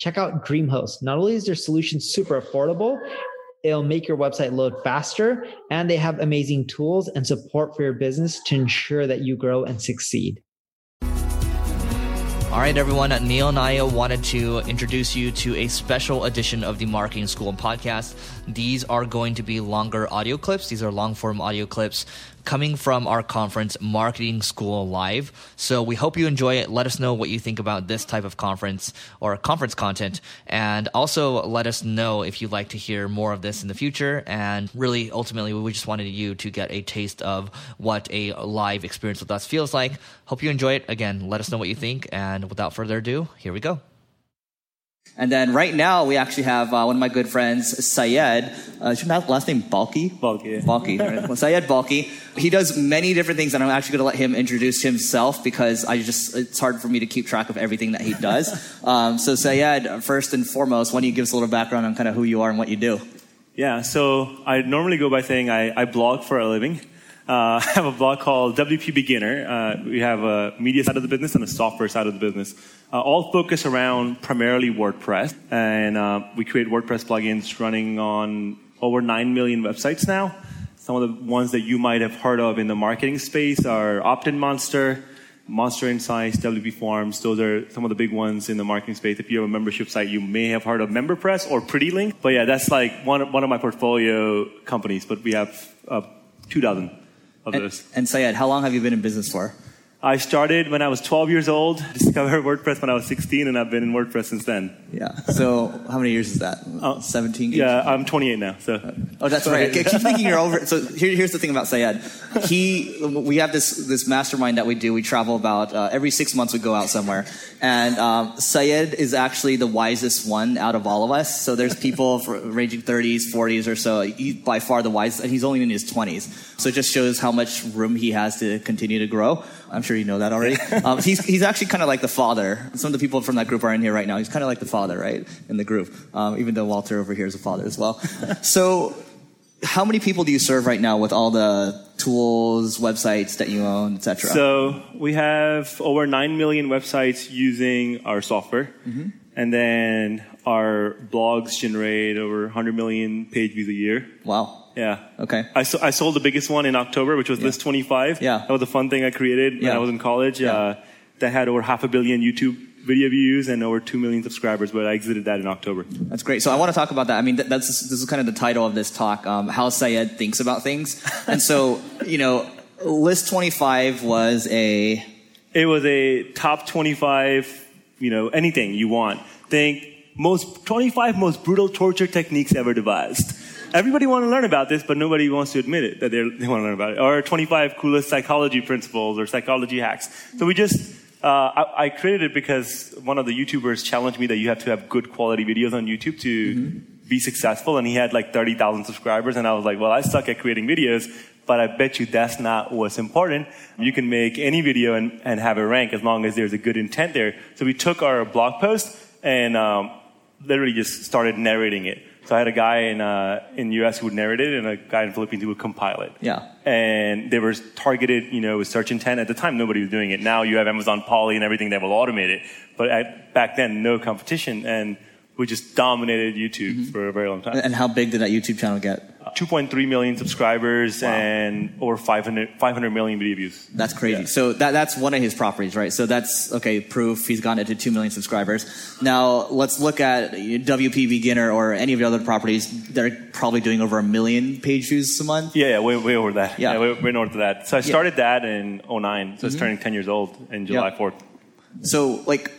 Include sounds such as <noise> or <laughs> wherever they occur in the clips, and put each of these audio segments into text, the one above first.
check out DreamHost. Not only is their solution super affordable, it'll make your website load faster, and they have amazing tools and support for your business to ensure that you grow and succeed. All right, everyone. Neil and I wanted to introduce you to a special edition of the Marketing School podcast. These are going to be longer audio clips. These are long form audio clips coming from our conference, Marketing School Live. So we hope you enjoy it. Let us know what you think about this type of conference or conference content. And also let us know if you'd like to hear more of this in the future. And really, ultimately, we just wanted you to get a taste of what a live experience with us feels like. Hope you enjoy it. Again, let us know what you think. And without further ado, here we go. And then right now we actually have uh, one of my good friends, Syed. Uh, is your last name Balkhi? Balkhi. Balkhi. Right? well, Syed Balkhi. He does many different things, and I'm actually going to let him introduce himself because I just it's hard for me to keep track of everything that he does. <laughs> um, so Syed, first and foremost, why don't you give us a little background on kind of who you are and what you do? Yeah. So I normally go by saying I, I blog for a living. Uh, <laughs> I have a blog called WP Beginner. Uh, we have a media side of the business and a software side of the business, uh, all focused around primarily WordPress. And uh, we create WordPress plugins running on over 9 million websites now. Some of the ones that you might have heard of in the marketing space are Opt-in Monster, Monster Insights, WP Forms. Those are some of the big ones in the marketing space. If you have a membership site, you may have heard of MemberPress or PrettyLink. But yeah, that's like one, one of my portfolio companies, but we have uh, 2,000 of and, those. And Syed, how long have you been in business for? I started when I was 12 years old, discovered <laughs> WordPress when I was 16, and I've been in WordPress since then. Yeah. So how many years is that? Uh, 17? Yeah, I'm 28 now. So. Oh, that's right. I keep <laughs> thinking you're over. So here, here's the thing about Syed. He, we have this this mastermind that we do. We travel about uh, every six months. We go out somewhere, and um, Syed is actually the wisest one out of all of us. So there's people ranging 30s, 40s or so. He's by far the wisest, and he's only in his 20s. So it just shows how much room he has to continue to grow. I'm sure you know that already. <laughs> Um, he's, he's actually kind of like the father. Some of the people from that group are in here right now. He's kind of like the father, right, in the group, um, even though Walter over here is a father as well. <laughs> so, how many people do you serve right now with all the tools, websites that you own, etc.? So, we have over 9 million websites using our software. Mm-hmm. And then our blogs generate over 100 million page views a year. Wow. Yeah. Okay. I, so, I sold the biggest one in October, which was yeah. List 25. Yeah. That was a fun thing I created when yeah. I was in college. Yeah. Uh, that had over half a billion YouTube video views and over 2 million subscribers, but I exited that in October. That's great. So I want to talk about that. I mean, that's, this is kind of the title of this talk, um, how Syed thinks about things. <laughs> And so, you know, List 25 was a... It was a top 25, you know, anything you want. Think most 25 most brutal torture techniques ever devised. Everybody want to learn about this, but nobody wants to admit it that they want to learn about it. Or 25 coolest psychology principles or psychology hacks. So we just uh, I, I, created it because one of the YouTubers challenged me that you have to have good quality videos on YouTube to mm-hmm. be successful, and he had like 30,000 subscribers, and I was like, well, I suck at creating videos, but I bet you that's not what's important. You can make any video and, and have it rank as long as there's a good intent there. So we took our blog post and um, literally just started narrating it. So I had a guy in uh, in US who would narrate it, and a guy in Philippines who would compile it. Yeah. And they were targeted, you know, with search intent. At the time, nobody was doing it. Now you have Amazon Polly and everything that will automate it. But at, back then, no competition, and we just dominated YouTube mm-hmm. for a very long time. And how big did that YouTube channel get? 2.3 million subscribers wow. and over 500, 500 million video views. That's crazy. Yeah. So that, that's one of his properties, right? So that's, okay, proof He's gotten gone into 2 million subscribers. Now, let's look at WP Beginner or any of the other properties. They're probably doing over a million page views a month. Yeah, yeah way, way over that. Yeah, yeah way, way north of that. So I started yeah. that in 09. So mm-hmm. it's turning 10 years old in July 4th. So, like,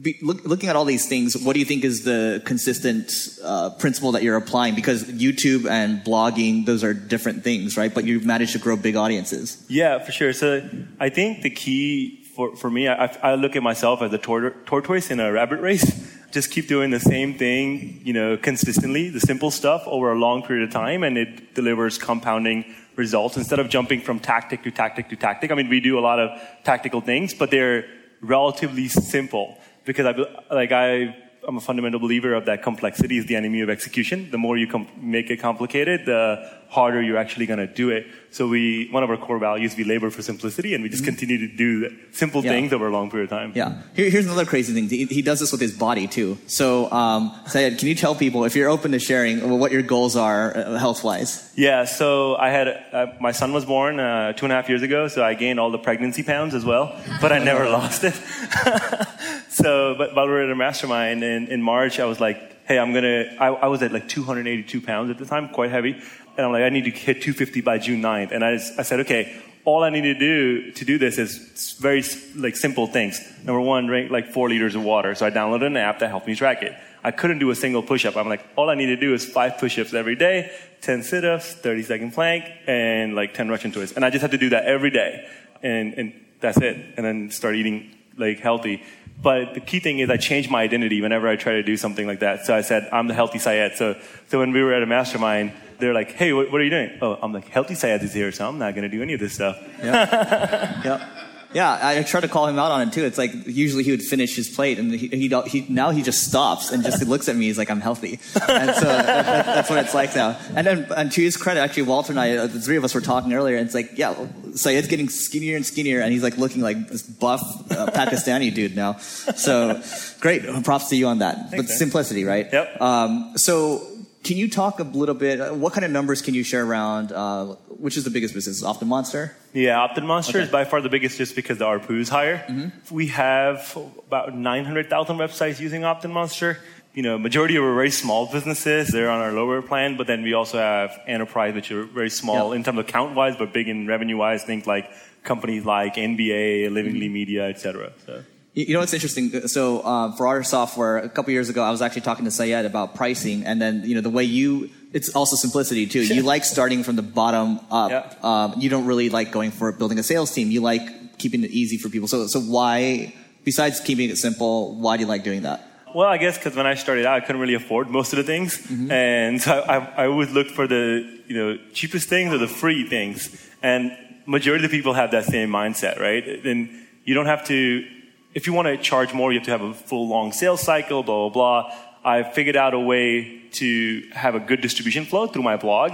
be, look, looking at all these things, what do you think is the consistent uh, principle that you're applying? Because YouTube and blogging, those are different things, right? But you've managed to grow big audiences. Yeah, for sure. So I think the key for, for me, I, I look at myself as a tor- tortoise in a rabbit race. <laughs> just keep doing the same thing, you know, consistently, the simple stuff over a long period of time, and it delivers compounding results instead of jumping from tactic to tactic to tactic. I mean, we do a lot of tactical things, but they're relatively simple because I, like I, I'm a fundamental believer of that complexity is the enemy of execution. The more you com- make it complicated, the harder you're actually going to do it. So we, one of our core values, we labor for simplicity and we just mm-hmm. continue to do simple yeah. things over a long period of time. Yeah. Here, here's another crazy thing. He, he, does this with his body too. So, um, Syed, can you tell people if you're open to sharing what your goals are uh, health wise? Yeah. So I had, uh, my son was born, uh, two and a half years ago. So I gained all the pregnancy pounds as well, but I never <laughs> lost it. <laughs> so, but while we were at a mastermind in, in March, I was like, hey, I'm gonna, I, I was at like 282 pounds at the time, quite heavy and I'm like, I need to hit 250 by June 9th. And I, just, I said, okay, all I need to do to do this is very like simple things. Number one, drink like four liters of water. So I downloaded an app that helped me track it. I couldn't do a single push-up. I'm like, all I need to do is five push-ups every day, 10 sit-ups, 30 second plank, and like 10 Russian twists. And I just had to do that every day. And, and that's it. And then start eating like healthy. But the key thing is I changed my identity whenever I try to do something like that. So I said, I'm the healthy Syed. So, so when we were at a mastermind, they're like, hey, what, what, are you doing? Oh, I'm like, healthy Syed is here, so I'm not going to do any of this stuff. Yeah. <laughs> yeah. Yeah, I try to call him out on it too. It's like usually he would finish his plate, and he, he, he now he just stops and just looks at me. He's like, "I'm healthy," and so that, that's what it's like now. And then, and to his credit, actually, Walter and I, uh, the three of us were talking earlier, and it's like, yeah, Syed's getting skinnier and skinnier, and he's like looking like this buff uh, Pakistani dude now. So great, props to you on that. Thanks, but man. simplicity, right? Yep. Um, so can you talk a little bit? Uh, what kind of numbers can you share around? Uh, which is the biggest business? Optin Monster. Yeah, OptinMonster okay. is by far the biggest just because the ARPU is higher. Mm-hmm. We have about 900,000 websites using Optin Monster. You know, majority of our very small businesses, they're on our lower plan, but then we also have enterprise, which are very small yep. in terms of count wise, but big in revenue wise. Think like companies like NBA, Livingly mm-hmm. Media, etc. So. You know what's interesting? So uh, for our software, a couple years ago, I was actually talking to Syed about pricing, and then you know the way you it's also simplicity too. You <laughs> like starting from the bottom up. Yeah. Um, you don't really like going for building a sales team. You like keeping it easy for people. So so why, besides keeping it simple, why do you like doing that? Well, I guess because when I started out, I couldn't really afford most of the things, mm-hmm. and so I, I always looked for the you know cheapest things or the free things. And majority of the people have that same mindset, right? And you don't have to if you want to charge more, you have to have a full long sales cycle, blah, blah, blah. I figured out a way to have a good distribution flow through my blog,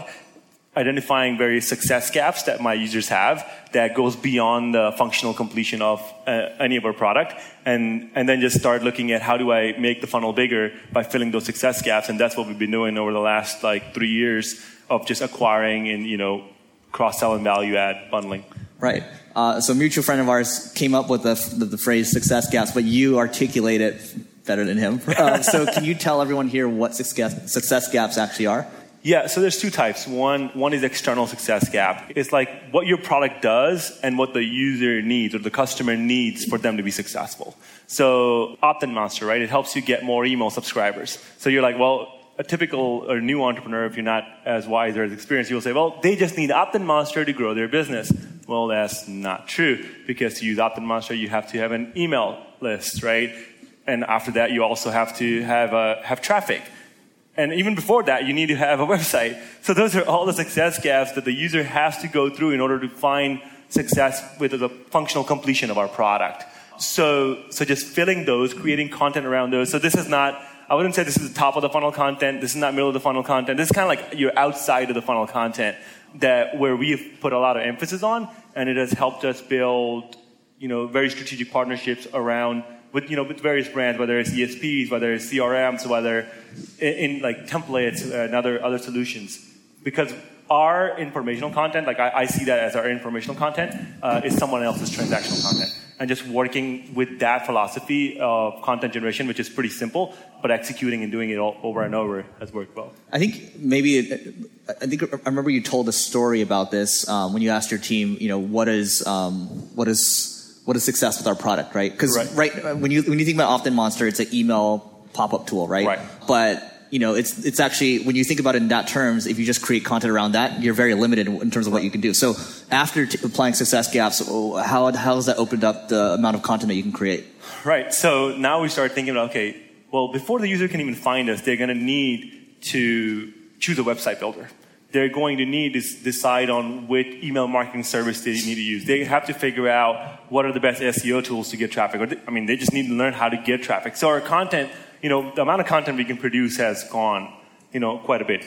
identifying various success gaps that my users have that goes beyond the functional completion of uh, any of our product. And, and then just start looking at how do I make the funnel bigger by filling those success gaps. And that's what we've been doing over the last like three years of just acquiring and, you know, cross sell and value add bundling. Right. Uh, so a mutual friend of ours came up with the, the, the, phrase success gaps, but you articulate it better than him. Uh, <laughs> so can you tell everyone here what success, success gaps actually are? Yeah, so there's two types. One, one is external success gap. It's like what your product does and what the user needs or the customer needs for them to be successful. So OptinMonster, right? It helps you get more email subscribers. So you're like, well, a typical or new entrepreneur, if you're not as wise or as experienced, you'll say, well, they just need Opt-in Monster to grow their business. Well, that's not true because to use Opt-in Monster, you have to have an email list, right? And after that, you also have to have, uh, have traffic. And even before that, you need to have a <laughs> website. So those are all the success gaps that the user has to go through in order to find success with the functional completion of our product. So, so just filling those, creating content around those. So this is not I wouldn't say this is the top of the funnel content. This is not middle of the funnel content. This is kind of like your outside of the funnel content that where we've put a lot of emphasis on, and it has helped us build, you know, very strategic partnerships around with you know with various brands, whether it's ESPs, whether it's CRMs, whether in, in like templates and other other solutions, because our informational content, like I, I see that as our informational content, uh, is someone else's transactional content and just working with that philosophy of content generation, which is pretty simple, but executing and doing it all over and over has worked well. I think maybe it, I think I remember you told a story about this um, when you asked your team, you know, what is um, what is what is success with our product, right? Because right. right. when you when you think about OptinMonster, it's an email pop up tool, right? Right. But you know, it's it's actually when you think about it in that terms, if you just create content around that, you're very limited in terms of what you can do. So after t- applying success gaps, oh, how how has that opened up the amount of content that you can create? Right. So now we start thinking about okay, Well, before the user can even find us, they're going to need to choose a website builder. They're going to need to decide on which email marketing service they need to use. They have to figure out what are the best SEO tools to get traffic. Or I mean, they just need to learn how to get traffic. So our content, you know, the amount of content we can produce has gone, you know, quite a bit.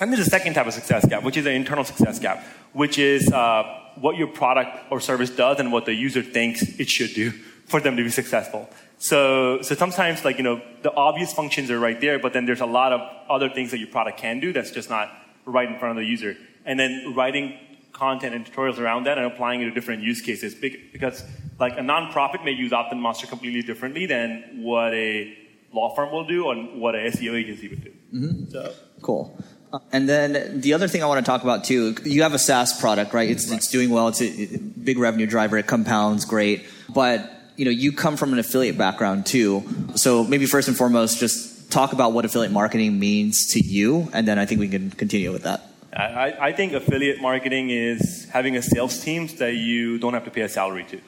And there's a second type of success gap, which is an internal success gap, which is uh, what your product or service does and what the user thinks it should do for them to be successful. So, so sometimes, like, you know, the obvious functions are right there, but then there's a lot of other things that your product can do that's just not right in front of the user. And then writing content and tutorials around that and applying it to different use cases. Because, like, a nonprofit may use OptinMonster completely differently than what a law firm will do and what a SEO agency would do. Mm-hmm. So. Cool. And then the other thing I want to talk about too, you have a SaaS product, right? It's, it's doing well. It's a big revenue driver. It compounds great. But, you know, you come from an affiliate background too. So maybe first and foremost, just talk about what affiliate marketing means to you. And then I think we can continue with that. I, I think affiliate marketing is having a sales team that you don't have to pay a salary to,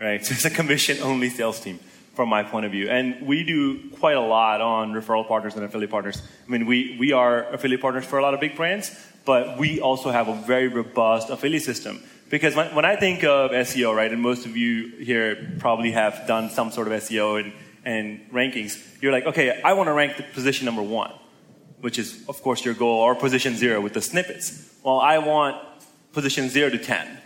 right? <laughs> So it's a commission only sales team from my point of view. And we do quite a lot on referral partners and affiliate partners. I mean, we, we are affiliate partners for a lot of big brands, but we also have a very robust affiliate system. Because when, when I think of SEO, right, and most of you here probably have done some sort of SEO and, and rankings, you're like, okay, I want to rank the position number one, which is, of course, your goal, or position zero with the snippets. Well, I want position zero to 10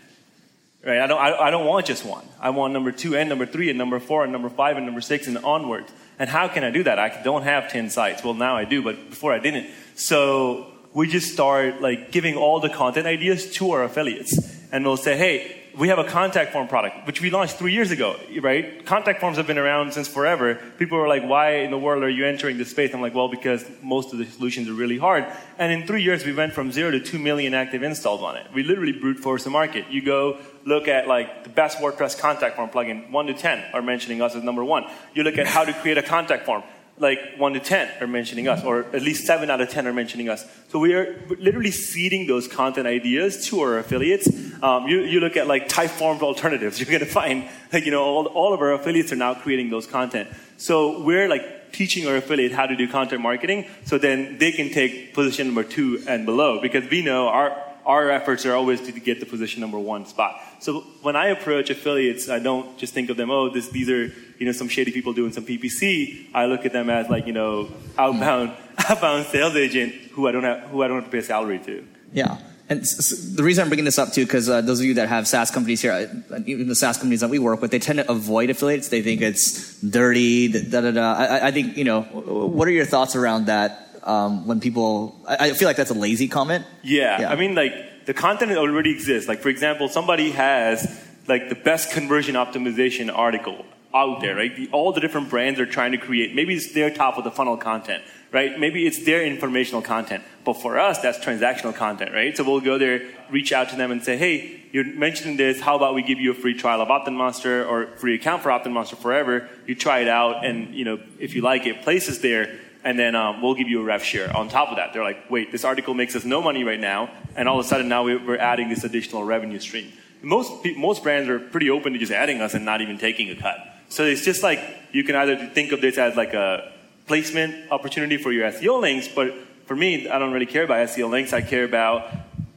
Right? I don't, I, I don't want just one. I want number two and number three and number four and number five and number six and onwards. And how can I do that? I don't have 10 sites. Well, now I do, but before I didn't. So we just start like giving all the content ideas to our affiliates. And we'll say, hey, we have a contact form product, which we launched three years ago, right? Contact forms have been around since forever. People are like, why in the world are you entering this space? I'm like, well, because most of the solutions are really hard. And in three years, we went from zero to two million active installs on it. We literally brute force the market. You go look at like the best WordPress contact form plugin, one to 10 are mentioning us as number one. You look at how to create a contact form like 1 to 10 are mentioning us, or at least 7 out of 10 are mentioning us. So we are literally seeding those content ideas to our affiliates. Um, you, you look at like Typeform alternatives, <laughs> you're going to find like, you know, all, all of our affiliates are now creating those content. So we're like teaching our affiliate how to do content marketing so then they can take position number two and below because we know our, our efforts are always to get the position number one spot. So when I approach affiliates, I don't just think of them, oh, this, these are you know some shady people doing some PPC. I look at them as like you know outbound <laughs> outbound sales agent who I don't have who I don't have to pay a salary to. Yeah. And the reason I'm bringing this up too, because uh, those of you that have SaaS companies here, uh, even the SaaS companies that we work with, they tend to avoid affiliates. They think it's dirty, da da da. I, I think you know. What are your thoughts around that? Um, when people, I, I, feel like that's a lazy comment. Yeah. yeah, I mean, like the content already exists. Like for example, somebody has like the best conversion optimization article out there, right? The, all the different brands are trying to create. Maybe it's their top of the funnel content, right? Maybe it's their informational content. But for us, that's transactional content, right? So we'll go there, reach out to them and say, hey, you're mentioning this. How about we give you a free trial of OptinMonster or free account for OptinMonster forever? You try it out, and you know if you like it, place us there, and then um, we'll give you a rev share on top of that. They're like, wait, this article makes us no money right now, and all of a sudden now we're adding this additional revenue stream. Most most brands are pretty open to just adding us and not even taking a cut. So it's just like you can either think of this as like a placement opportunity for your SEO links, but for me, I don't really care about SEO links. I care about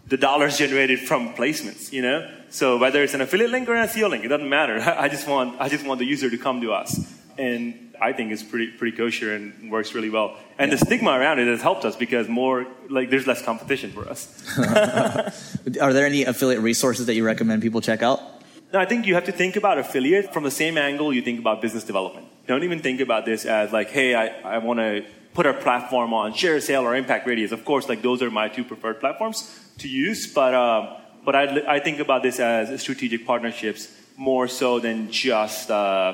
the dollars <laughs> generated from placements, you know? So whether it's an affiliate link or an SEO link, it doesn't matter. <laughs> I just want, I just want the user to come to us. And I think it's pretty, pretty kosher and works really well. And yeah. the stigma around it has helped us because more, like, there's less competition for us. <laughs> Are there any affiliate resources that you recommend people check out? No, I think you have to think about affiliate from the same angle you think about business development. Don't even think about this as like, hey, I, I want to put our platform on ShareASale or Impact Radius. Of course, like those are my two preferred platforms to use, but um, but I, I think about this as strategic partnerships more so than just uh,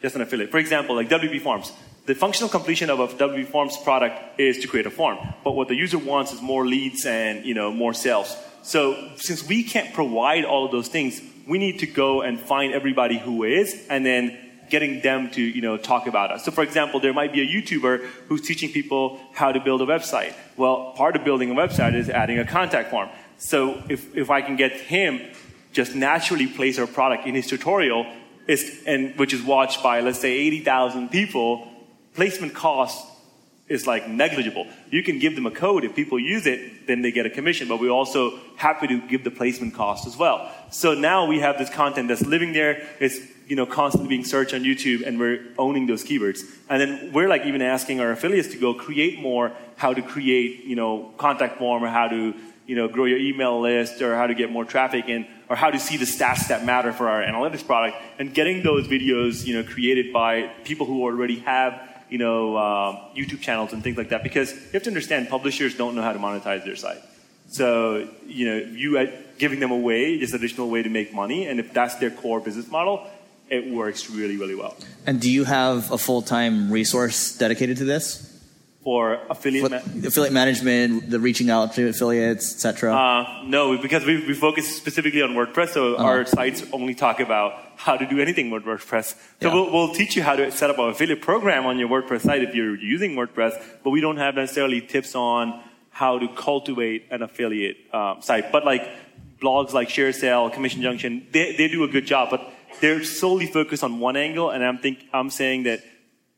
just an affiliate. For example, like WP Forms. The functional completion of a WP Forms product is to create a form, but what the user wants is more leads and you know more sales. So since we can't provide all of those things, we need to go and find everybody who is and then getting them to you know talk about us so for example there might be a youtuber who's teaching people how to build a website well part of building a website is adding a contact form so if, if i can get him just naturally place our product in his tutorial is, and which is watched by let's say 80000 people placement cost is like negligible. You can give them a code. If people use it, then they get a commission. But we're also happy to give the placement cost as well. So now we have this content that's living there. It's you know constantly being searched on YouTube, and we're owning those keywords. And then we're like even asking our affiliates to go create more. How to create you know contact form or how to you know grow your email list or how to get more traffic in or how to see the stats that matter for our analytics product and getting those videos you know created by people who already have you know, uh, YouTube channels and things like that because you have to understand publishers don't know how to monetize their site. So, you know, you are giving them away, this additional way to make money, and if that's their core business model, it works really, really well. And do you have a full time resource dedicated to this? For affiliate, ma- affiliate management, the reaching out to affiliates, etc. Uh, no, because we, we focus specifically on WordPress, so uh-huh. our sites only talk about how to do anything with WordPress. So yeah. we'll, we'll, teach you how to set up an affiliate program on your WordPress site if you're using WordPress, but we don't have necessarily tips on how to cultivate an affiliate uh, site. But like blogs like ShareASale, Commission Junction, they, they do a good job, but they're solely focused on one angle, and I'm think I'm saying that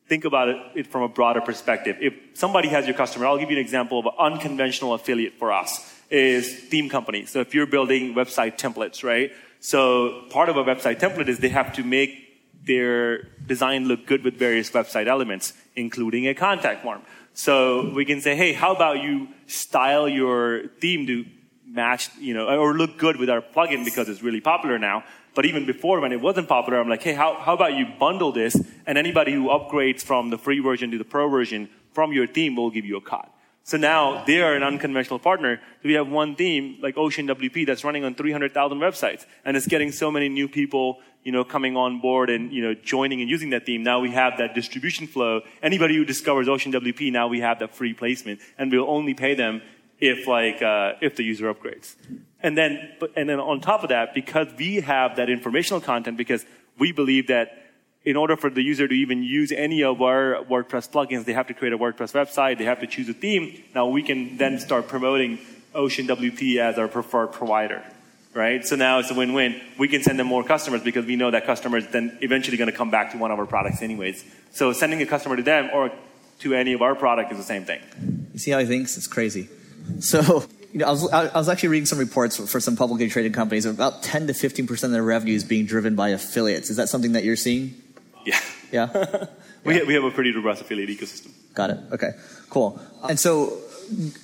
think about it, it, from a broader perspective. If somebody has your customer, I'll give you an example of an unconventional affiliate for us is theme companies. So if you're building website templates, right? So part of a website template is they have to make their design look good with various website elements, including a contact form. So we can say, hey, how about you style your theme to match, you know, or look good with our plugin because it's really popular now. But even before, when it wasn't popular, I'm like, hey, how, how about you bundle this? And anybody who upgrades from the free version to the pro version from your theme will give you a cut. So now they are an unconventional partner. So we have one theme like Ocean WP that's running on 300,000 websites and it's getting so many new people, you know, coming on board and, you know, joining and using that theme. Now we have that distribution flow. Anybody who discovers Ocean WP, now we have that free placement and we'll only pay them if like, uh, if the user upgrades. And then, and then on top of that, because we have that informational content, because we believe that in order for the user to even use any of our WordPress plugins, they have to create a WordPress website, they have to choose a theme. Now we can then start promoting Ocean WP as our preferred provider. Right? So now it's a win-win. We can send them more customers because we know that customers then eventually going to come back to one of our products anyways. So sending a customer to them or to any of our product is the same thing. You see how he thinks? It's crazy. So <laughs> you know, I was, I was actually reading some reports for some publicly traded companies of about 10 to 15% of their revenue is being driven by affiliates. Is that something that you're seeing? Yeah. Yeah? <laughs> we, yeah. Have, we have a pretty robust affiliate ecosystem. Got it. Okay. Cool. And so,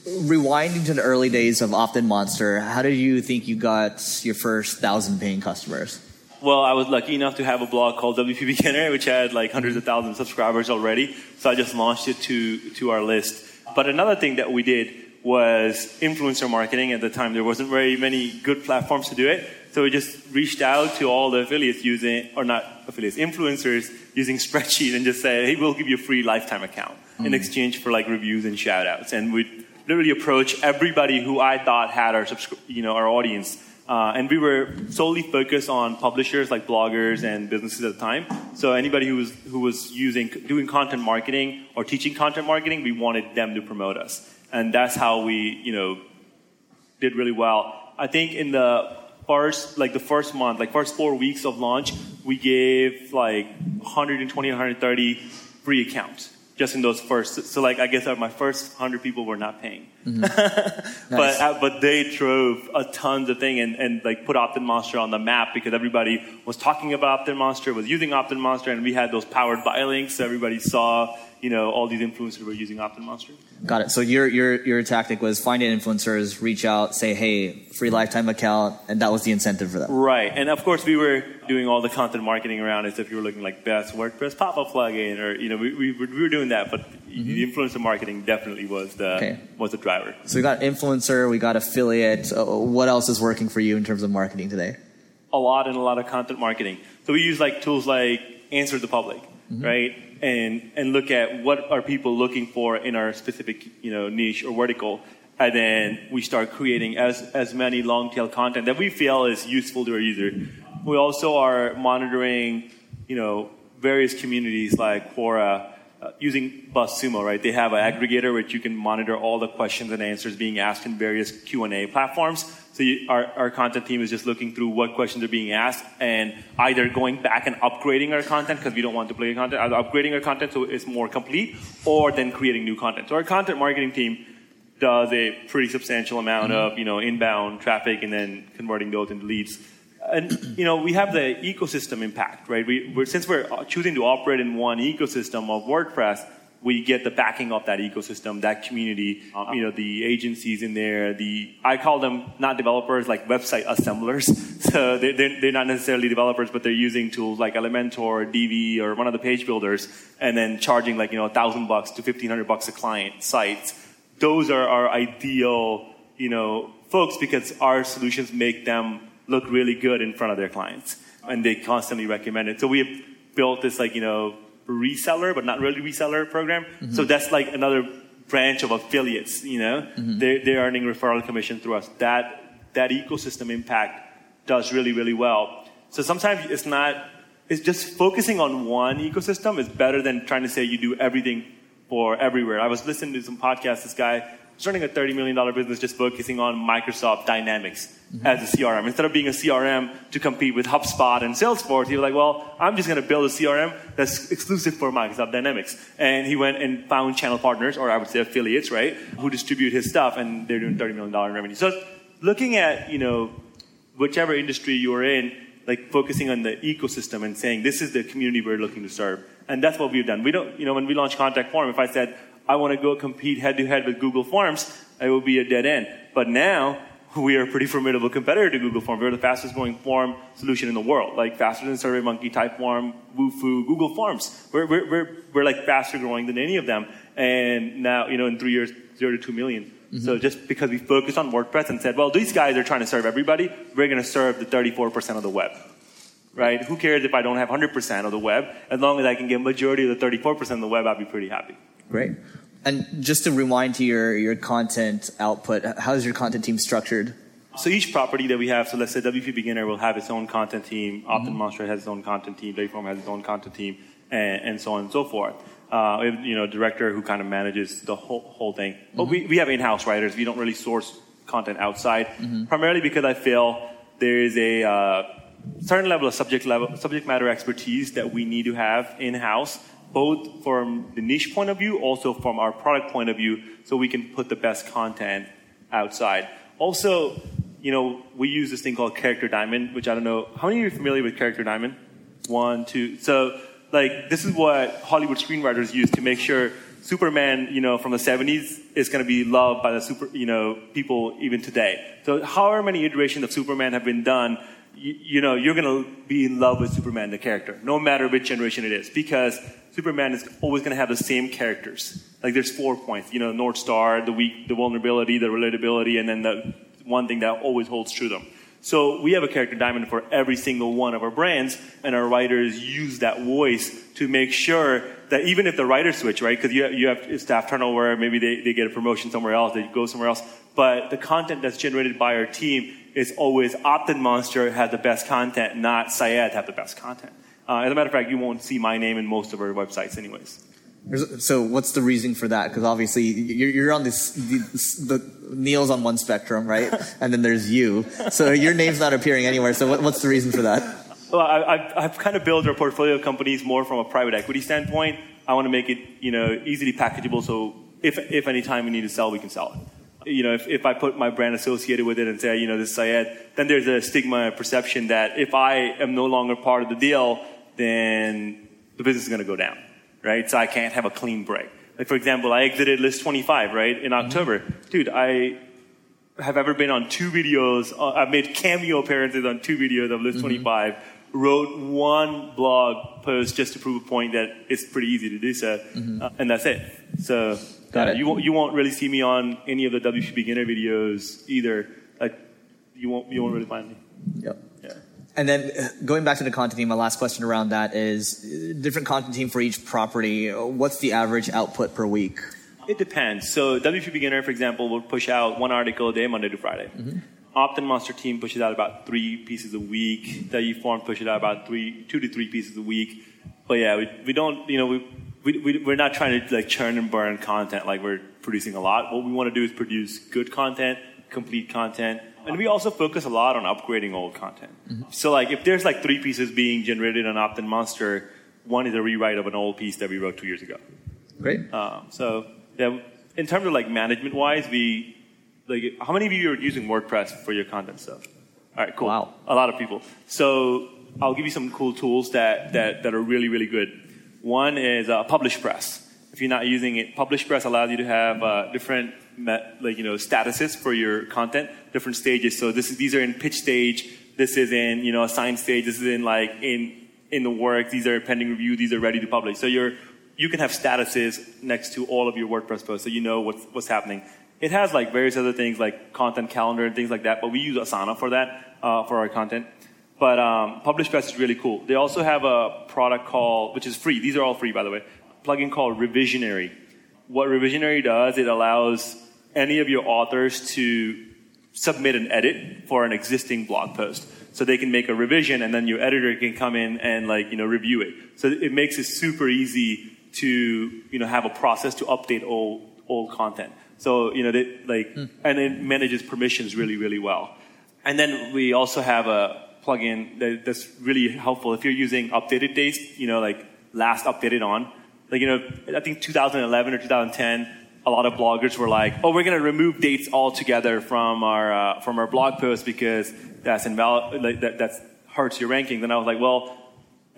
rewinding to the early days of Opt-in Monster, how did you think you got your first thousand paying customers? Well, I was lucky enough to have a blog called WP Beginner, which had like hundreds of thousands of subscribers already. So I just launched it to, to our list. But another thing that we did was influencer marketing. At the time, there wasn't very many good platforms to do it. So we just reached out to all the affiliates using, or not affiliates, influencers using <laughs> spreadsheet and just say, hey, we'll give you a free lifetime account mm-hmm. in mm. exchange for like reviews and shout outs. And we literally approached everybody who I thought had our, subscri- you know, our audience. Uh, and we were solely focused on publishers like bloggers and businesses at the time. So anybody who was who was using doing content marketing or teaching content marketing, we wanted them to promote us and that's how we, you know, did really well. I think in the first, like the first month, like first four weeks of launch, we gave like 120, 130 free accounts just in those first. So like I guess my first hundred people were not paying, mm-hmm. <laughs> nice. but uh, but they drove a tons of thing and, and like put OptinMonster on the map because everybody was talking about OptinMonster, was using OptinMonster, and we had those powered by links. So everybody saw you know, all these influencers were using OptinMonster. Got it. So your, your, your tactic was find influencers, reach out, say, hey, free lifetime account, and that was the incentive for them. Right. And of course, we were doing all the content marketing around it. So if you were looking like best WordPress pop-up plugin, or, you know, we, we, we were doing that, but mm-hmm. the influencer marketing definitely was the, okay. was the driver. So we got influencer, we got affiliate. Uh, what else is working for you in terms of marketing today? A lot and a lot of content marketing. So we use like tools like Answer the Public, mm-hmm. right? And, and look at what are people looking for in our specific you know, niche or vertical. And then we start creating as, as many long tail content that we feel is useful to our user. We also are monitoring, you know, various communities like Quora, uh, using BuzzSumo, right? They have an aggregator which you can monitor all the questions and answers being asked in various Q&A platforms. So you, our, our content team is just looking through what questions are being asked and either going back and upgrading our content because we don't want to play content, either upgrading our content so it's more complete or then creating new content. So our content marketing team does a pretty substantial amount mm-hmm. of, you know, inbound traffic and then converting those into leads and you know we have the ecosystem impact, right? We, we're, since we're choosing to operate in one ecosystem of WordPress, we get the backing of that ecosystem, that community. Um, you know, the agencies in there. The I call them not developers, like website assemblers. <laughs> So they're, they're not necessarily developers, but they're using tools like Elementor, Divi, or one of the page builders, and then charging like you know a thousand bucks to fifteen hundred bucks a client sites. Those are our ideal, you know, folks because our solutions make them look really good in front of their clients. And they constantly recommend it. So we have built this like, you know, reseller, but not really reseller program. Mm-hmm. So that's like another branch of affiliates, you know, mm-hmm. they're, they're earning referral commission through us. That, that ecosystem impact does really, really well. So sometimes it's not, it's just focusing on one ecosystem is better than trying to say you do everything for everywhere. I was listening to some podcast, this guy starting a $30 million business just focusing on Microsoft Dynamics mm-hmm. as a CRM. Instead of being a CRM to compete with HubSpot and Salesforce, he was like, well, I'm just going to build a CRM that's exclusive for Microsoft Dynamics. And he went and found channel partners, or I would say affiliates, right, who distribute his stuff, and they're doing $30 million in revenue. So looking at, you know, whichever industry you're in, like focusing on the ecosystem and saying, this is the community we're looking to serve. And that's what we've done. We don't, you know, when we launched Contact Form, if I said, I want to go compete head to head with Google Forms, it would be a dead end. But now, we are a pretty formidable competitor to Google Forms. We're the fastest growing form solution in the world, like faster than SurveyMonkey, Typeform, Wufoo, Google Forms. We're, we're, we're, we're like faster growing than any of them. And now, you know, in three years, zero to two million. Mm-hmm. So just because we focused on WordPress and said, well, these guys are trying to serve everybody, we're going to serve the 34% of the web. Right? Who cares if I don't have 100% of the web? As long as I can get majority of the 34% of the web, I'll be pretty happy. Great. And just to rewind to your, your content output, how is your content team structured? So each property that we have, so let's say WP Beginner will have its own content team, mm-hmm. Optin has its own content team, Dayform has its own content team, and, and so on and so forth. Uh, we have, you know, director who kind of manages the whole, whole thing. Mm-hmm. But we, we have in-house writers. We don't really source content outside, mm-hmm. primarily because I feel there is a uh, certain level of subject level, subject matter expertise that we need to have in-house both from the niche point of view, also from our product point of view, so we can put the best content outside. Also, you know, we use this thing called Character Diamond, which I don't know. How many of you are familiar with Character Diamond? One, two. So, like, this is what Hollywood screenwriters use to make sure Superman, you know, from the 70s is going to be loved by the super, you know, people even today. So, however many iterations of Superman have been done, you, you know, you're going to be in love with Superman, the character, no matter which generation it is, because Superman is always going to have the same characters. Like there's four points, you know, North Star, the weak, the vulnerability, the relatability, and then the one thing that always holds true them. So we have a character diamond for every single one of our brands, and our writers use that voice to make sure that even if the writers switch, right, because you you have staff turnover, maybe they, they get a promotion somewhere else, they go somewhere else, but the content that's generated by our team is always Optin Monster has the best content, not Syed have the best content. Uh, as a matter of fact, you won't see my name in most of our websites, anyways. So, what's the reason for that? Because obviously, you're, you're on this, this, the Neil's on one spectrum, right? <laughs> and then there's you. So your name's not appearing anywhere. So, what, what's the reason for that? Well, I, have kind of built our portfolio companies more from a private equity standpoint. I want to make it, you know, easily packageable. So, if if any time we need to sell, we can sell it you know, if, if I put my brand associated with it and say, you know, this is Syed, then there's a stigma perception that if I am no longer part of the deal, then the business is going to go down, right? So I can't have a clean break. Like, for example, I exited List 25, right, in mm-hmm. October. Mm-hmm. Dude, I have ever been on two videos. Uh, I've made cameo appearances on two videos of List mm-hmm. 25. Wrote one blog post just to prove a point that it's pretty easy to do so, mm-hmm. uh, and that's it. So uh, you won't you won't really see me on any of the WP beginner videos either. Like you won't you won't really find me. Yep. Yeah. And then uh, going back to the content team, my last question around that is uh, different content team for each property. What's the average output per week? It depends. So WP Beginner, for example, will push out one article a day, Monday to Friday. Mm-hmm. Optin Monster team pushes out about three pieces a week. WP Form pushes out about three, two to three pieces a week. But yeah, we, we don't, you know, we, we, we, we're not trying to like churn and burn content like we're producing a lot. What we want to do is produce good content, complete content, and we also focus a lot on upgrading old content. Mm-hmm. So like if there's like three pieces being generated on OptinMonster, one is a rewrite of an old piece that we wrote two years ago. Great. Um, so yeah, in terms of like management wise, we like how many of you are using WordPress for your content stuff? All right, cool. Wow. A lot of people. So I'll give you some cool tools that that, that are really really good. One is uh, PublishPress. If you're not using it, PublishPress allows you to have uh, different like you know statuses for your content, different stages. So this is, these are in pitch stage. This is in you know a sign stage. This is in like in in the work. These are pending review. These are ready to publish. So you're you can have statuses next to all of your WordPress posts, so you know what's what's happening. It has like various other things like content calendar and things like that, but we use Asana for that uh, for our content. But um, PublishPress is really cool. They also have a product called, which is free. These are all free, by the way. plugin called Revisionary. What Revisionary does, it allows any of your authors to submit an edit for an existing blog post. So they can make a revision and then your editor can come in and like, you know, review it. So it makes it super easy to, you know, have a process to update old, old content. So, you know, they, like, hmm. and it manages permissions really, really well. And then we also have a plugin that, that's really helpful if you're using updated dates, you know, like last updated on. Like, you know, I think 2011 or 2010, a lot of bloggers were like, "Oh, we're going to remove dates altogether from our uh, from our blog post because that's invalid. Like, that that hurts your ranking." Then I was like, "Well,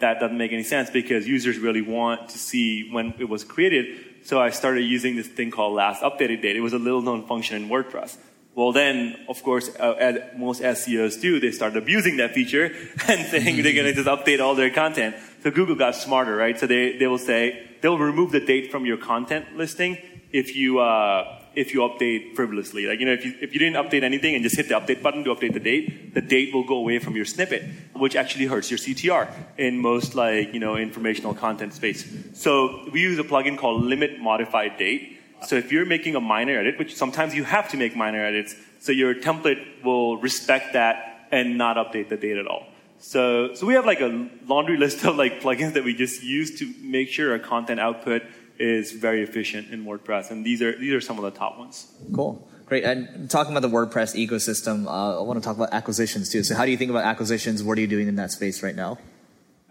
that doesn't make any sense because users really want to see when it was created." So I started using this thing called last updated date. It was a little known function in WordPress. Well, then, of course, uh, as most SEOs do, they start abusing that feature <laughs> and saying they're going to just update all their content. So Google got smarter, right? So they, they will say, they'll remove the date from your content listing if you uh, if you update frivolously. Like you know, if you if you didn't update anything and just hit the update button to update the date, the date will go away from your snippet, which actually hurts your CTR in most like you know informational content space. So we use a plugin called Limit Modified Date. So if you're making a minor edit, which sometimes you have to make minor edits, so your template will respect that and not update the date at all. So, so we have like a laundry list <laughs> of like plugins that we just use to make sure our content output is very efficient in WordPress, and these are these are some of the top ones. Cool. Great. And talking about the WordPress ecosystem, uh, I want to talk about acquisitions too. So, how do you think about acquisitions? What are you doing in that space right now?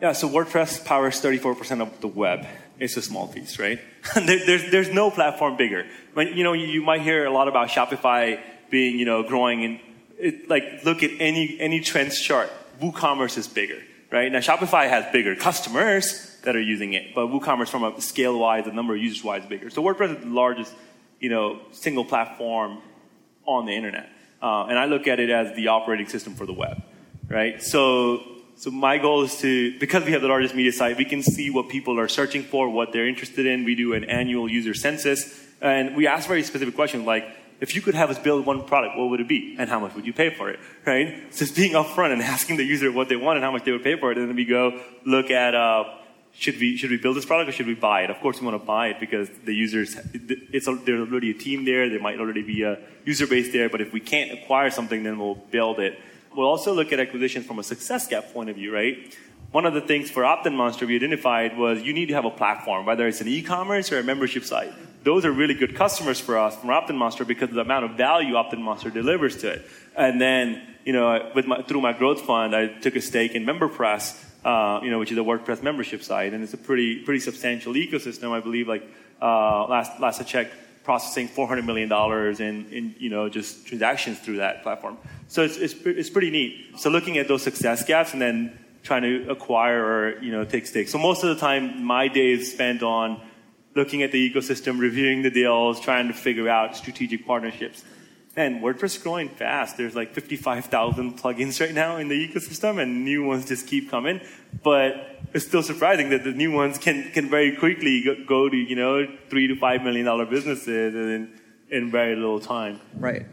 Yeah, so WordPress powers 34% of the web. It's a small piece, right? <laughs> there, there's, there's no platform bigger. When, you know, you, you, might hear a lot about Shopify being, you know, growing and it, like, look at any, any trends chart. WooCommerce is bigger, right? Now, Shopify has bigger customers, that are using it. But WooCommerce, from a scale wise, the number of users wise, is bigger. So WordPress is the largest, you know, single platform on the internet. Uh, and I look at it as the operating system for the web, right? So, so my goal is to, because we have the largest media site, we can see what people are searching for, what they're interested in. We do an annual user census, and we ask very specific questions like, if you could have us build one product, what would it be? And how much would you pay for it? Right? <laughs> It's being upfront and asking the user what they want and how much they would pay for it. And then we go look at, uh, should we should we build this product or should we buy it? Of course, we want to buy it because the users it's there's already a team there. There might already be a user base there. But if we can't acquire something, then we'll build it. We'll also look at acquisitions from a success gap point of view, right? One of the things for Optin Monster we identified was you need to have a platform, whether it's an e-commerce or a membership site. Those are really good customers for us from Optin Monster because of the amount of value Optin Monster delivers to it. And then, you know, with my, through my growth fund, I took a stake in MemberPress uh, you know, which is a WordPress membership site, and it's a pretty pretty substantial ecosystem. I believe, like uh, last last I checked, processing 400 million dollars in in you know just transactions through that platform. So it's, it's it's pretty neat. So looking at those success gaps and then trying to acquire or you know take stakes. So most of the time, my day is spent on looking at the ecosystem, reviewing the deals, trying to figure out strategic partnerships. And WordPress is growing fast. There's like 55,000 plugins right now in the ecosystem, and new ones just keep coming. But it's still surprising that the new ones can, can very quickly go to, you know, three to five million dollar businesses in, in very little time. Right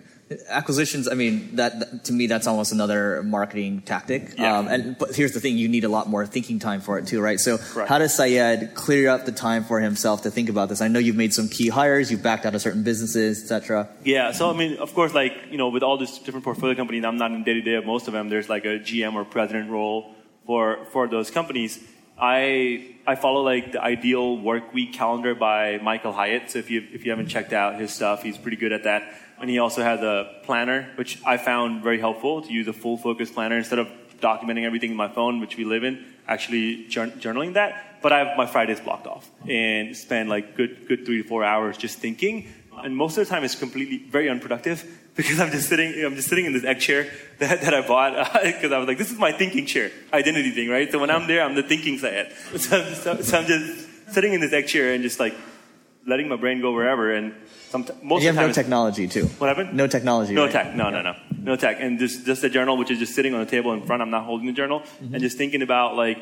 acquisitions i mean that, to me that's almost another marketing tactic yeah. Um, and but here's the thing you need a lot more thinking time for it too right so how does syed clear up the time for himself to think about this i know you've made some key hires you've backed out of certain businesses etc yeah so i mean of course like you know with all these different portfolio companies i'm not in day-to-day of most of them there's like a gm or president role for for those companies I I follow like the ideal work week calendar by Michael Hyatt. So if you if you haven't checked out his stuff, he's pretty good at that. And he also has a planner, which I found very helpful to use a full focus planner instead of documenting everything in my phone, which we live in, actually journaling that. But I have my Fridays blocked off and spend like good good three to four hours just thinking. And most of the time, it's completely very unproductive <laughs> because I'm just sitting, I'm just sitting in this egg chair <laughs> that, that I bought <laughs> because I was like, this is my thinking chair, identity thing, right? So when I'm there, I'm the thinking side. So, so, so, I'm just sitting in this egg chair and just like letting my brain go wherever. And some, most you have no technology too. What happened? No technology. No right? tech. No, no, no, no tech. And just just a journal, which is just sitting on the table in front. I'm not holding the journal, mm-hmm. and just thinking about like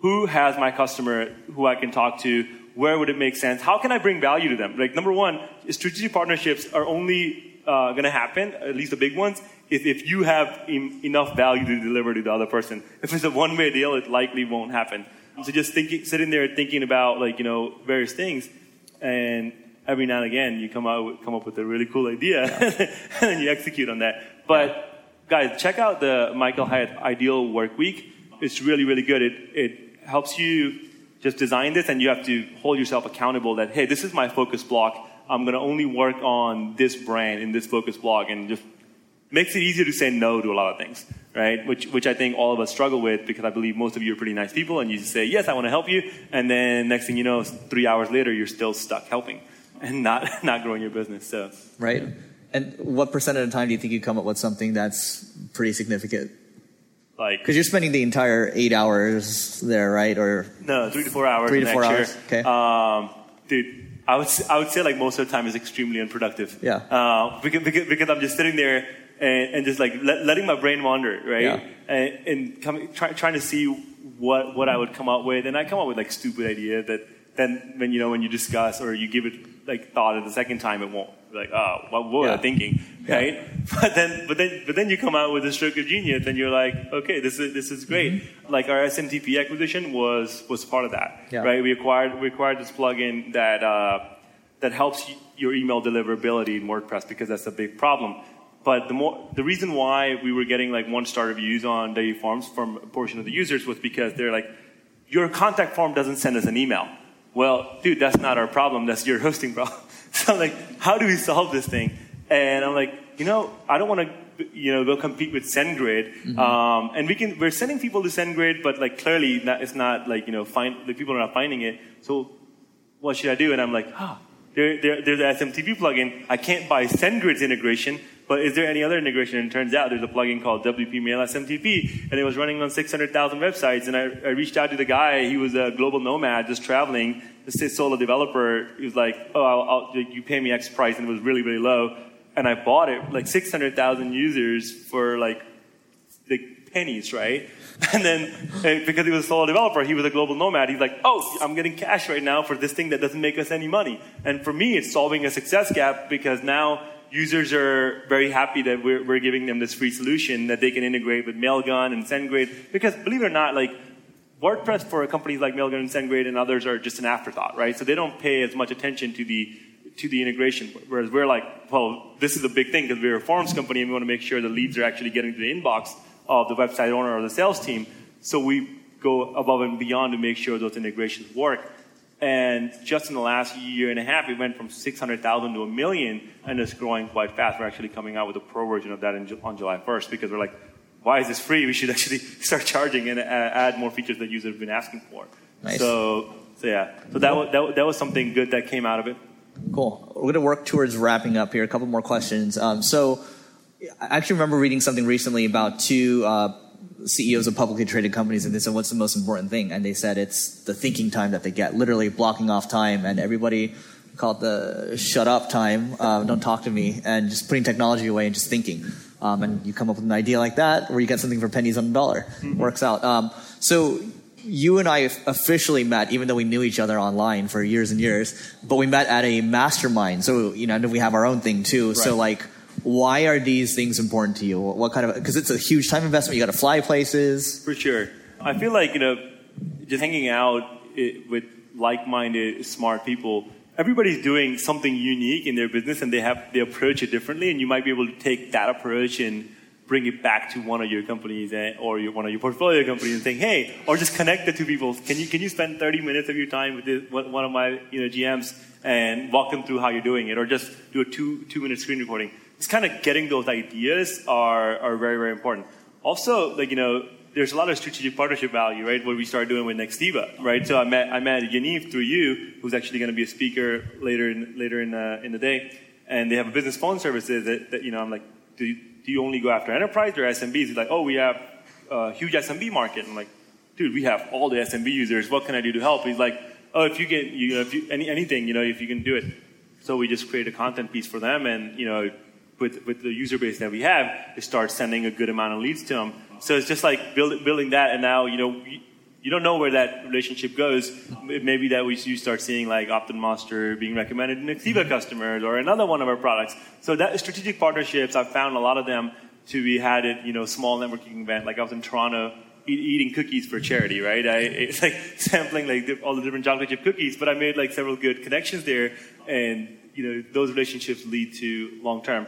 who has my customer, who I can talk to, where would it make sense? How can I bring value to them? Like number one, strategic partnerships are only uh, going to happen, at least the big ones, is if you have em- enough value to deliver to the other person. If it's a one-way deal, it likely won't happen. So just thinking, sitting there thinking about like you know various things, and every now and again you come out come up with a really cool idea, yeah. <laughs> and you execute on that. But guys, check out the Michael Hyatt Ideal Work Week. It's really really good. It it helps you just design this, and you have to hold yourself accountable that hey, this is my focus block I'm going to only work on this brand in this focus block, and just makes it easier to say no to a lot of things, right? Which, which I think all of us struggle with because I believe most of you are pretty nice people and you just say, yes, I want to help you. And then next thing you know, three hours later, you're still stuck helping and not, <laughs> not growing your business. So. Right. And what percent of the time do you think you come up with something that's pretty significant? Like, because you're spending the entire eight hours there, right? Or no, three to four hours. Three to four hours. Okay. Um, dude, I would, I would say like most of the time is extremely unproductive. Yeah. Uh, because, because, because, I'm just sitting there and, and just like let, letting my brain wander, right? Yeah. And, and coming, try, trying to see what, what I would come up with. And I come up with like stupid idea that then when, you know, when you discuss or you give it like thought at the second time, it won't like, oh, what, what yeah. was I thinking? Right? Yeah. <laughs> But then, but then, but then you come out with a stroke of genius and you're like, okay, this is, this is great. Mm-hmm. Like our SMTP acquisition was, was part of that, yeah. right? We acquired, we acquired this plugin that, uh, that helps your email deliverability in WordPress because that's a big problem. But the more, the reason why we were getting like one star reviews on WPForms from a portion of the users was because they're like, your contact form doesn't send us an email. Well, dude, that's not our problem. That's your <laughs> hosting problem. so I'm like, how do we solve this thing? And I'm like, you know, I don't want to, you know, go compete with SendGrid. Mm-hmm. Um, and we can, we're sending people to SendGrid, but like clearly that, it's not like, you know, find, the people are not finding it. So what should I do? And I'm like, ah, oh, there, there, there's an SMTP plugin. I can't buy SendGrid's integration, but is there any other integration? And it turns out there's a plugin called WP Mail SMTP, and it was running on 600,000 websites. And I, I, reached out to the guy. He was a global nomad, just traveling, just a solo developer. He was like, "Oh, I'll, I'll, you pay me X price," and it was really, really low. And I bought it, like 600,000 users for like, like pennies, right? <laughs> And then, because he was a solo developer, he was a global nomad. He's like, oh, I'm getting cash right now for this thing that doesn't make us any money. And for me, it's solving a success gap because now users are very happy that we're, we're giving them this free solution that they can integrate with Mailgun and SendGrid. Because believe it or not, like WordPress for companies like Mailgun and SendGrid and others are just an afterthought, right? So they don't pay as much attention to the to the integration. Whereas we're like, well, this is a big thing because we're a forms company and we want to make sure the leads are actually getting to the inbox of the website owner or the sales team. So we go above and beyond to make sure those integrations work. And just in the last year and a half, it went from 600,000 to a million, and it's growing quite fast. We're actually coming out with a pro version of that in, on July 1st because we're like, why is this free? We should actually <laughs> start charging and add more features that users have been asking for. Nice. So, so yeah, so that was, that, that was something good that came out of it. Cool. We're going to work towards wrapping up here. A couple more questions. Um, so, I actually remember reading something recently about two uh, CEOs of publicly traded companies, and they said, "What's the most important thing?" And they said it's the thinking time that they get, literally blocking off time, and everybody called the "shut up" time. Uh, don't talk to me, and just putting technology away and just thinking. Um, and you come up with an idea like that, where you get something for pennies on a dollar. Mm-hmm. Works out. Um, so you and I officially met, even though we knew each other online for years and years, but we met at a mastermind. So, you know, and we have our own thing too. Right. So like, why are these things important to you? What kind of, because it's a huge time investment. You got to fly places. For sure. I feel like, you know, just hanging out eh, with like-minded, smart people, everybody's doing something unique in their business and they have, they approach it differently and you might be able to take that approach and bring it back to one of your companies eh, or your, one of your portfolio companies and saying, hey, or just connect the two people. Can you, can you spend 30 minutes of your time with this, one of my you know, GMs and walk them through how you're doing it or just do a two, two minute screen recording? It's kind of getting those ideas are, are very, very important. Also, like, you know, there's a lot of strategic partnership value, right? What we started doing with Nextiva, right? So I met I met Yaniv through you, who's actually going to be a speaker later in later in uh, in the day, and they have a business phone services that, that you know I'm like, do you, do you only go after enterprise or SMBs? He's like, oh, we have a huge SMB market. I'm like, dude, we have all the SMB users. What can I do to help? He's like, oh, if you get you know, if you, any anything, you know, if you can do it. So we just create a content piece for them, and you know, with with the user base that we have, they start sending a good amount of leads to them so it's just like build, building that, and now you know you, you don't know where that relationship goes. Maybe that we you start seeing like OptinMonster being recommended to Nextiva mm-hmm. customers or another one of our products. So that strategic partnerships, I've found a lot of them to be had at you know small networking event. Like I was in Toronto eating cookies for charity, right? I, it's like <laughs> sampling like all the different chocolate chip cookies, but I made like several good connections there, and you know those relationships lead to long term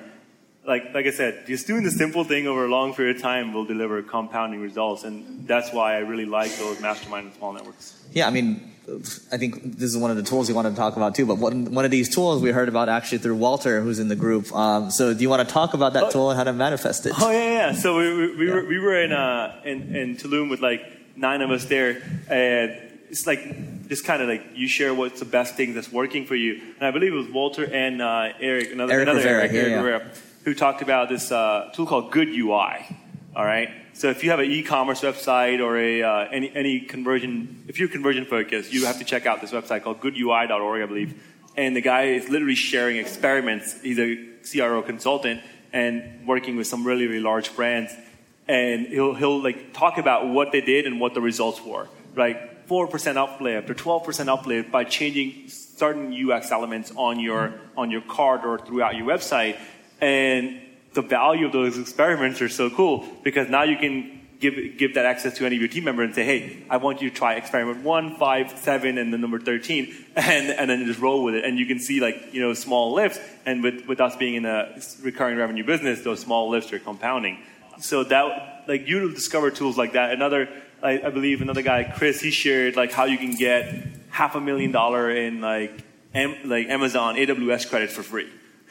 like, like I said, just doing the simple thing over a long period of time will deliver compounding results. And that's why I really like those mastermind and small networks. Yeah, I mean, I think this is one of the tools we wanted to talk about too. But one, one of these tools we heard about actually through Walter, who's in the group. Um, so do you want to talk about that oh, tool and how to manifest it? Oh yeah, yeah. So we, we, we yeah. were we were in uh, in, in Tulum with like nine of us there, and it's like just kind of like you share what's the best thing that's working for you. And I believe it was Walter and uh, Eric, another, Eric another Rivera, Eric, Eric yeah. Rivera who talked about this uh, tool called Good UI. All right. So if you have an e-commerce website or a uh, any any conversion, if you're conversion focused, you have to check out this website called GoodUI.org, I believe. And the guy is literally sharing experiments. He's a CRO consultant and working with some really really large brands. And he'll he'll like talk about what they did and what the results were. Like four percent uplift or twelve percent uplift by changing certain UX elements on your on your card or throughout your website and the value of those experiments are so cool because now you can give, give that access to any of your team members and say, hey, I want you to try experiment one, five, seven, and the number 13, <laughs> and, and then just roll with it. And you can see like, you know, small lifts. And with, with us being in a recurring revenue business, those small lifts are compounding. So that, like, you discover tools like that. Another, I, I believe another guy, Chris, he shared like how you can get half a million dollar in like, M, like Amazon AWS credits for free.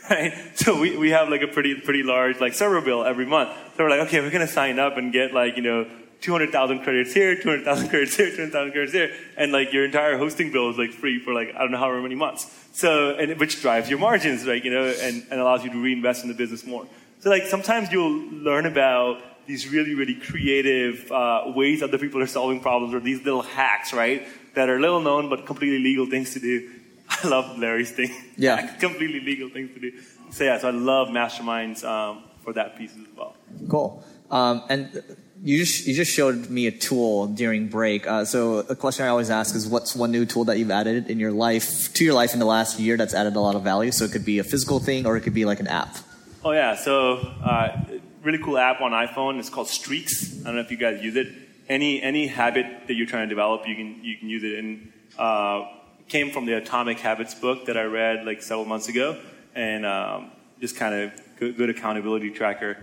Right? <laughs> So we, we have like a pretty, pretty large like server bill every month. So we're like, okay, we're to sign up and get like, you know, 200,000 credits here, 200,000 <laughs> credits here, 200,000 credits here, and like your entire hosting bill is like free for like, I don't know however many months. So, and which drives your margins, right? You know, and, and allows you to reinvest in the business more. So like sometimes you'll learn about these really, really creative uh, ways other people are solving problems or these little hacks, right? That are little known but completely legal things to do. <laughs> I love Larry's thing. Yeah. <laughs> completely legal things to do. So yeah, so I love masterminds um, for that piece as well. Cool. Um, and you just you just showed me a tool during break. Uh, so a question I always ask is, what's one new tool that you've added in your life to your life in the last year that's added a lot of value? So it could be a physical thing or it could be like an app. Oh yeah, so uh, really cool app on iPhone. It's called Streaks. I don't know if you guys use it. Any any habit that you're trying to develop, you can you can use it. And uh, came from the Atomic Habits book that I read like several months ago, and um, just kind of good, good, accountability tracker.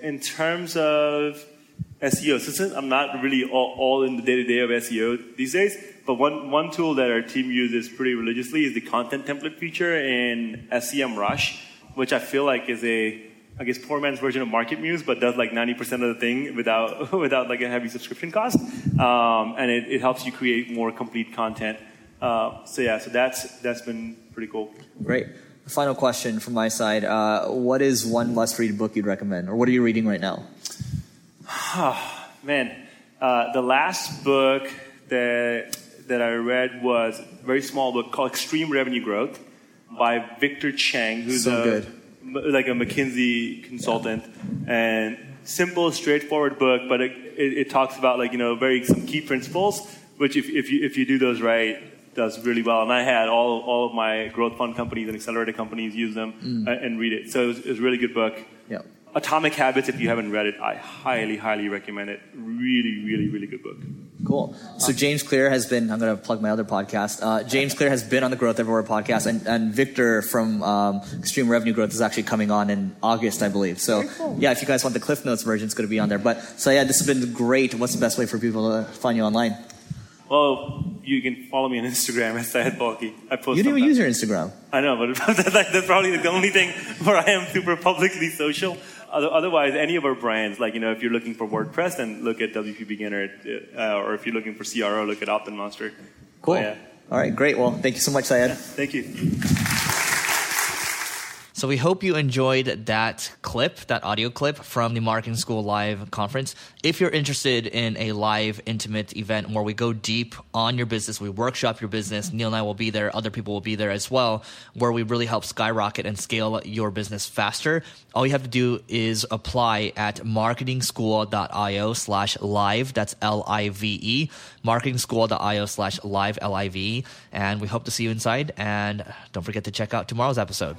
In terms of SEO, since I'm not really all, all in the day to day of SEO these days, but one, one tool that our team uses pretty religiously is the content template feature in SEMrush, which I feel like is a I guess poor man's version of MarketMuse, but does like 90% of the thing without <laughs> without like a heavy subscription cost, um, and it, it helps you create more complete content uh, so yeah, so that's that's been pretty cool. Great. Final question from my side: uh, What is one must-read book you'd recommend, or what are you reading right now? <sighs> Man, uh, the last book that that I read was a very small book called Extreme Revenue Growth by Victor Cheng, who's so a, good. like a McKinsey consultant, yeah. and simple, straightforward book, but it, it, it, talks about like you know very some key principles, which if, if you if you do those right, does really well. And I had all, all of my growth fund companies and accelerator companies use them mm. Uh, and read it. So it was, it was, a really good book. Yeah. Atomic Habits, if you haven't read it, I highly, highly recommend it. Really, really, really good book. Cool. So James Clear has been. I'm going to plug my other podcast. Uh, James Clear has been on the Growth Everywhere podcast, and, and Victor from um, Extreme Revenue Growth is actually coming on in August, I believe. So cool. yeah, if you guys want the Cliff Notes version, it's going to be on there. But so yeah, this has been great. What's the best way for people to find you online? Well, you can follow me on Instagram at Syed Balkhi. I post. You didn't even use your Instagram. I know, but that's, <laughs> like, that's probably the only thing where I am super publicly social. Otherwise, any of our brands, like you know, if you're looking for WordPress, then look at WPBeginner, uh, or if you're looking for CRO, look at OptinMonster. Cool. Oh, yeah. All right, great. Well, thank you so much, Syed. Thank you. So we hope you enjoyed that clip, that audio clip from the Marketing School Live conference. If you're interested in a live, intimate event where we go deep on your business, we workshop your business, Neil and I will be there, other people will be there as well, where we really help skyrocket and scale your business faster. All you have to do is apply at marketingschool.io slash live. That's L-I-V-E. Marketingschool.io slash live, L-I-V-E. And we hope to see you inside. And don't forget to check out tomorrow's episode.